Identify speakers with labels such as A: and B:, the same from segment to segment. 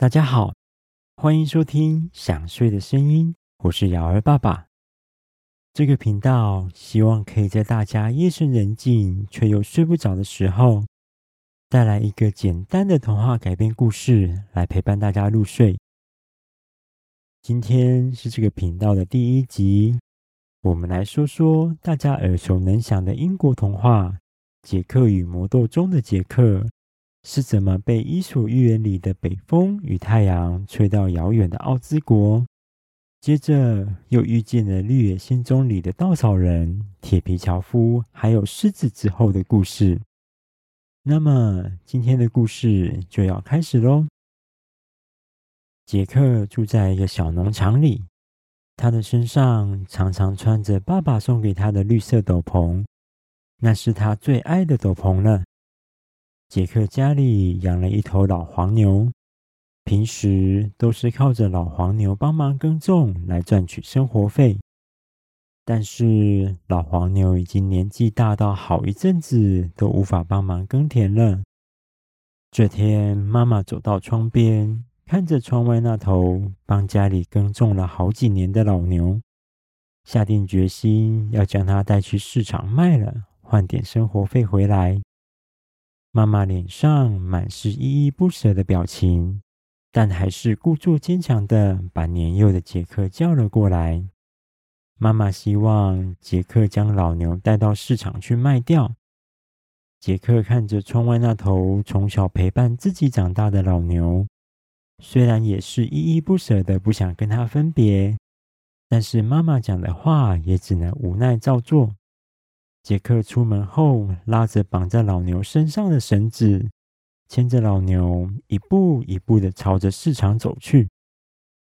A: 大家好，欢迎收听《想睡的声音》，我是瑶儿爸爸。这个频道希望可以在大家夜深人静却又睡不着的时候，带来一个简单的童话改编故事，来陪伴大家入睡。今天是这个频道的第一集，我们来说说大家耳熟能详的英国童话《杰克与魔豆》中的杰克。是怎么被《伊索寓言》里的北风与太阳吹到遥远的奥兹国？接着又遇见了《绿野仙踪》里的稻草人、铁皮樵夫，还有狮子之后的故事。那么今天的故事就要开始喽。杰克住在一个小农场里，他的身上常常穿着爸爸送给他的绿色斗篷，那是他最爱的斗篷了。杰克家里养了一头老黄牛，平时都是靠着老黄牛帮忙耕种来赚取生活费。但是老黄牛已经年纪大到好一阵子都无法帮忙耕田了。这天，妈妈走到窗边，看着窗外那头帮家里耕种了好几年的老牛，下定决心要将它带去市场卖了，换点生活费回来。妈妈脸上满是依依不舍的表情，但还是故作坚强的把年幼的杰克叫了过来。妈妈希望杰克将老牛带到市场去卖掉。杰克看着窗外那头从小陪伴自己长大的老牛，虽然也是依依不舍的不想跟他分别，但是妈妈讲的话也只能无奈照做。杰克出门后，拉着绑在老牛身上的绳子，牵着老牛，一步一步的朝着市场走去。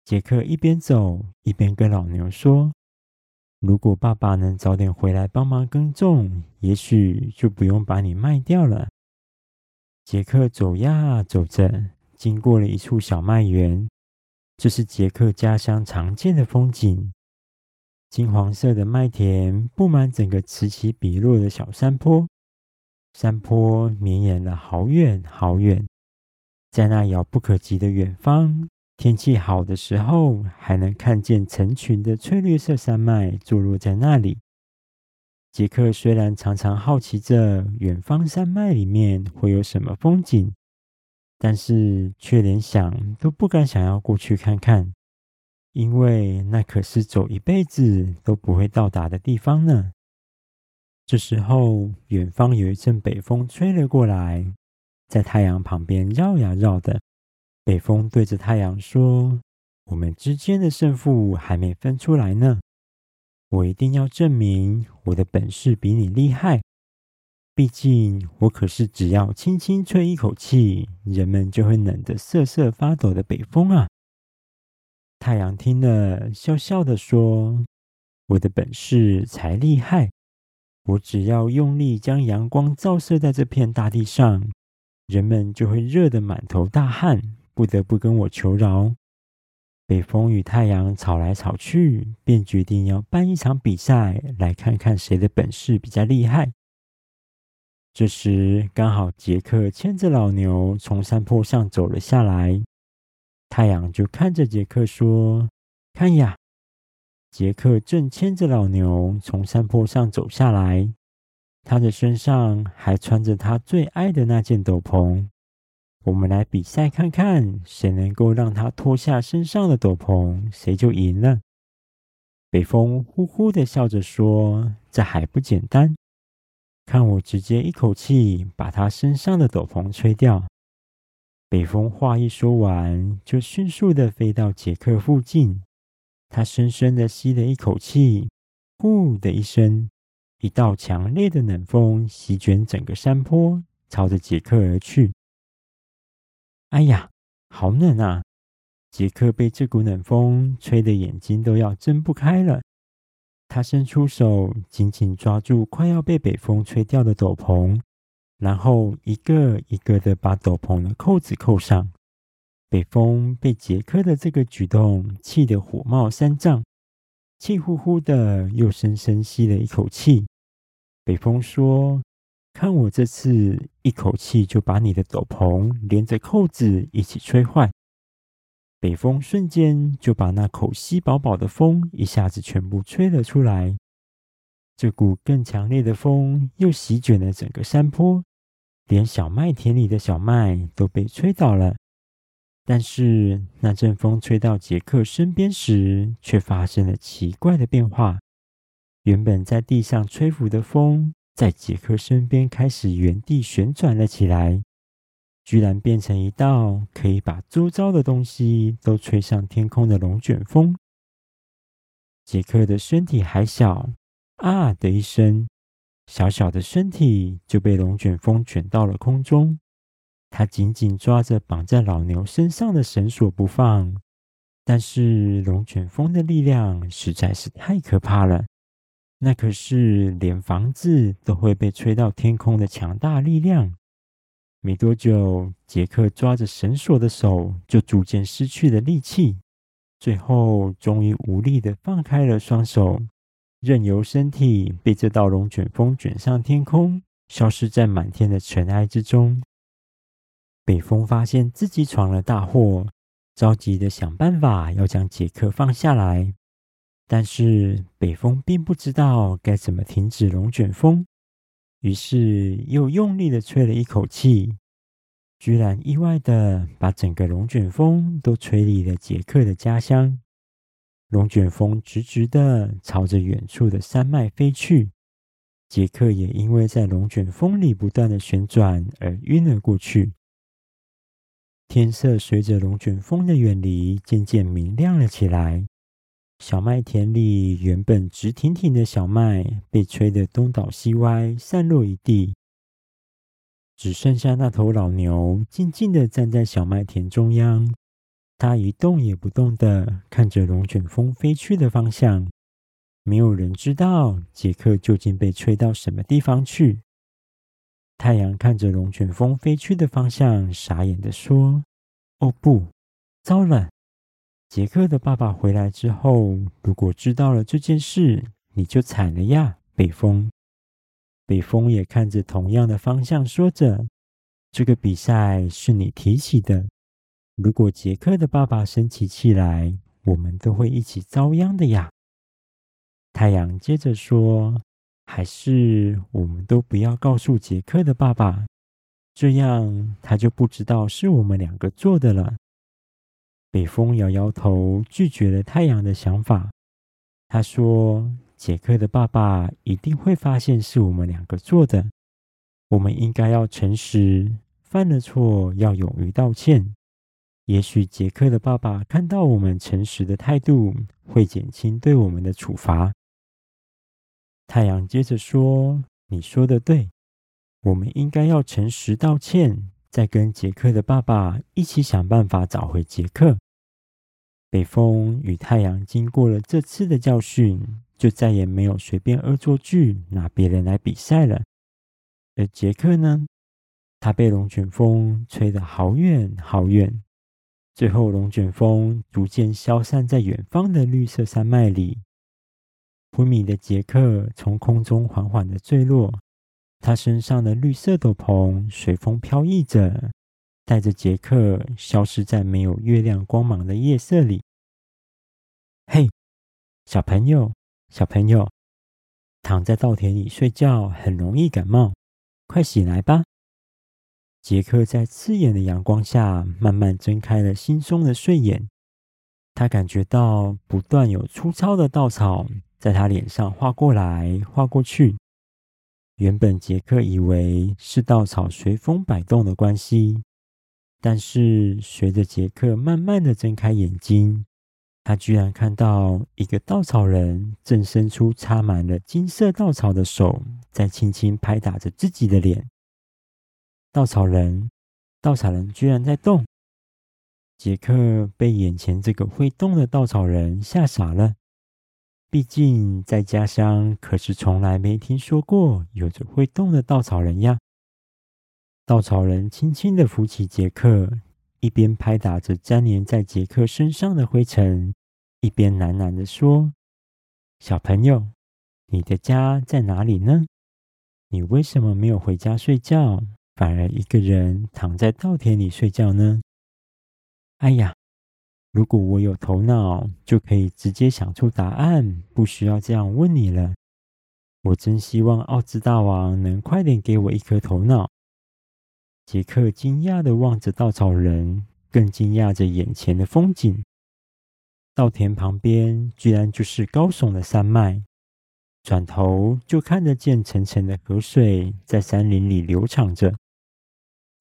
A: 杰克一边走，一边跟老牛说：“如果爸爸能早点回来帮忙耕种，也许就不用把你卖掉了。”杰克走呀走着，经过了一处小麦园，这是杰克家乡常见的风景。金黄色的麦田布满整个此起彼落的小山坡，山坡绵延了好远好远，在那遥不可及的远方，天气好的时候，还能看见成群的翠绿色山脉坐落在那里。杰克虽然常常好奇着远方山脉里面会有什么风景，但是却连想都不敢想要过去看看。因为那可是走一辈子都不会到达的地方呢。这时候，远方有一阵北风吹了过来，在太阳旁边绕呀绕的。北风对着太阳说：“我们之间的胜负还没分出来呢，我一定要证明我的本事比你厉害。毕竟，我可是只要轻轻吹一口气，人们就会冷得瑟瑟发抖的北风啊！”太阳听了，笑笑的说：“我的本事才厉害！我只要用力将阳光照射在这片大地上，人们就会热得满头大汗，不得不跟我求饶。”北风与太阳吵来吵去，便决定要办一场比赛，来看看谁的本事比较厉害。这时，刚好杰克牵着老牛从山坡上走了下来。太阳就看着杰克说：“看呀！”杰克正牵着老牛从山坡上走下来，他的身上还穿着他最爱的那件斗篷。我们来比赛看看，谁能够让他脱下身上的斗篷，谁就赢了。北风呼呼的笑着说：“这还不简单？看我直接一口气把他身上的斗篷吹掉。”北风话一说完，就迅速的飞到杰克附近。他深深的吸了一口气，呼的一声，一道强烈的冷风席卷整个山坡，朝着杰克而去。哎呀，好冷啊！杰克被这股冷风吹得眼睛都要睁不开了。他伸出手，紧紧抓住快要被北风吹掉的斗篷。然后一个一个的把斗篷的扣子扣上。北风被杰克的这个举动气得火冒三丈，气呼呼的又深深吸了一口气。北风说：“看我这次一口气就把你的斗篷连着扣子一起吹坏。”北风瞬间就把那口吸饱饱的风一下子全部吹了出来。这股更强烈的风又席卷了整个山坡，连小麦田里的小麦都被吹倒了。但是那阵风吹到杰克身边时，却发生了奇怪的变化。原本在地上吹拂的风，在杰克身边开始原地旋转了起来，居然变成一道可以把周遭的东西都吹上天空的龙卷风。杰克的身体还小，啊的一声，小小的身体就被龙卷风卷到了空中。他紧紧抓着绑在老牛身上的绳索不放，但是龙卷风的力量实在是太可怕了。那可是连房子都会被吹到天空的强大力量。没多久，杰克抓着绳索的手就逐渐失去了力气，最后终于无力地放开了双手，任由身体被这道龙卷风卷上天空，消失在满天的尘埃之中。北风发现自己闯了大祸，着急的想办法要将杰克放下来。但是北风并不知道该怎么停止龙卷风，于是又用力的吹了一口气，居然意外的把整个龙卷风都吹离了杰克的家乡。龙卷风直直地朝着远处的山脉飞去，杰克也因为在龙卷风里不断地旋转而晕了过去。天色随着龙卷风的远离，渐渐明亮了起来。小麦田里原本直挺挺的小麦，被吹得东倒西歪，散落一地。只剩下那头老牛静静地站在小麦田中央，他一动也不动地看着龙卷风飞去的方向。没有人知道杰克究竟被吹到什么地方去。太阳看着龙卷风飞去的方向，傻眼地说：“哦不，糟了！杰克的爸爸回来之后，如果知道了这件事，你就惨了呀！”北风，北风也看着同样的方向，说着：“这个比赛是你提起的，如果杰克的爸爸生起气来，我们都会一起遭殃的呀。”太阳接着说。还是我们都不要告诉杰克的爸爸，这样他就不知道是我们两个做的了。北风摇摇头，拒绝了太阳的想法。他说：“杰克的爸爸一定会发现是我们两个做的。我们应该要诚实，犯了错要勇于道歉。也许杰克的爸爸看到我们诚实的态度，会减轻对我们的处罚。”太阳接着说：“你说的对，我们应该要诚实道歉，再跟杰克的爸爸一起想办法找回杰克。”北风与太阳经过了这次的教训，就再也没有随便恶作剧拿别人来比赛了。而杰克呢？他被龙卷风吹得好远好远，最后龙卷风逐渐消散在远方的绿色山脉里。昏迷的杰克从空中缓缓地坠落，他身上的绿色斗篷随风飘逸着，带着杰克消失在没有月亮光芒的夜色里。嘿，小朋友，小朋友，躺在稻田里睡觉很容易感冒，快醒来吧！杰克在刺眼的阳光下慢慢睁开了惺忪的睡眼，他感觉到不断有粗糙的稻草。在他脸上划过来划过去，原本杰克以为是稻草随风摆动的关系，但是随着杰克慢慢的睁开眼睛，他居然看到一个稻草人正伸出插满了金色稻草的手，在轻轻拍打着自己的脸。稻草人，稻草人居然在动！杰克被眼前这个会动的稻草人吓傻了。毕竟在家乡可是从来没听说过有着会动的稻草人呀。稻草人轻轻地扶起杰克，一边拍打着粘连在杰克身上的灰尘，一边喃喃地说：“小朋友，你的家在哪里呢？你为什么没有回家睡觉，反而一个人躺在稻田里睡觉呢？”哎呀，如果我有头脑，就可以直接想出答案，不需要这样问你了。我真希望奥兹大王能快点给我一颗头脑。杰克惊讶地望着稻草人，更惊讶着眼前的风景。稻田旁边居然就是高耸的山脉，转头就看得见层层的河水在山林里流淌着。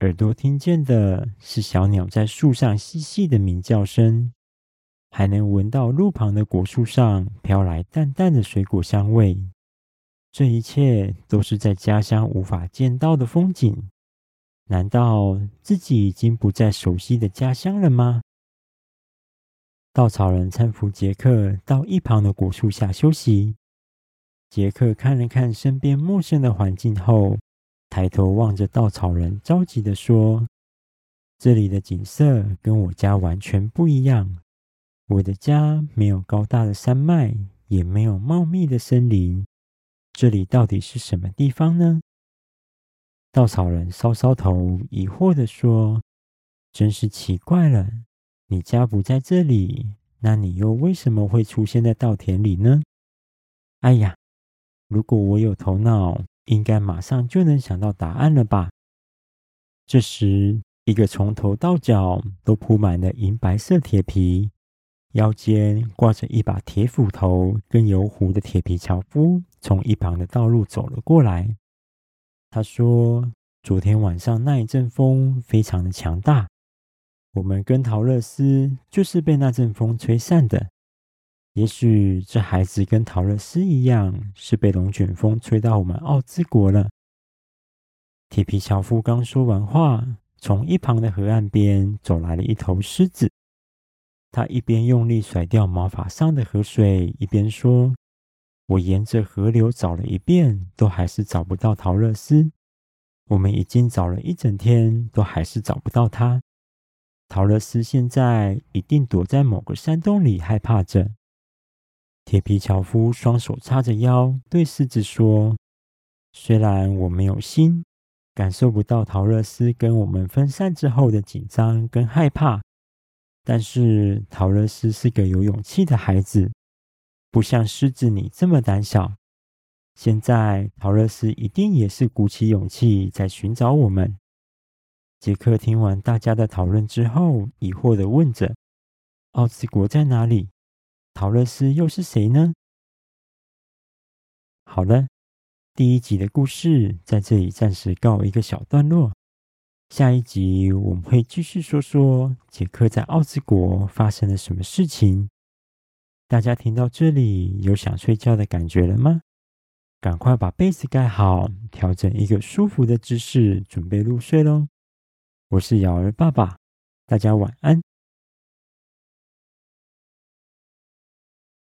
A: 耳朵听见的是小鸟在树上细细的鸣叫声，还能闻到路旁的果树上飘来淡淡的水果香味。这一切都是在家乡无法见到的风景。难道自己已经不在熟悉的家乡了吗？稻草人搀扶杰克到一旁的果树下休息。杰克看了看身边陌生的环境后，抬头望着稻草人，着急地说：“这里的景色跟我家完全不一样。我的家没有高大的山脉，也没有茂密的森林。这里到底是什么地方呢？”稻草人搔搔头，疑惑地说：“真是奇怪了，你家不在这里，那你又为什么会出现在稻田里呢？”哎呀，如果我有头脑。应该马上就能想到答案了吧？这时，一个从头到脚都铺满了银白色铁皮、腰间挂着一把铁斧头跟油壶的铁皮樵夫从一旁的道路走了过来。他说：“昨天晚上那一阵风非常的强大，我们跟桃乐丝就是被那阵风吹散的。”也许这孩子跟桃乐丝一样，是被龙卷风吹到我们奥兹国了。铁皮樵夫刚说完话，从一旁的河岸边走来了一头狮子。他一边用力甩掉毛发上的河水，一边说：“我沿着河流找了一遍，都还是找不到桃乐丝。我们已经找了一整天，都还是找不到他。桃乐丝现在一定躲在某个山洞里，害怕着。”铁皮樵夫双手叉着腰，对狮子说：“虽然我没有心，感受不到桃乐丝跟我们分散之后的紧张跟害怕，但是桃乐丝是个有勇气的孩子，不像狮子你这么胆小。现在桃乐丝一定也是鼓起勇气在寻找我们。”杰克听完大家的讨论之后，疑惑地问着：“奥兹国在哪里？”陶乐斯又是谁呢？好了，第一集的故事在这里暂时告一个小段落。下一集我们会继续说说杰克在奥兹国发生了什么事情。大家听到这里有想睡觉的感觉了吗？赶快把被子盖好，调整一个舒服的姿势，准备入睡喽。我是瑶儿爸爸，大家晚安。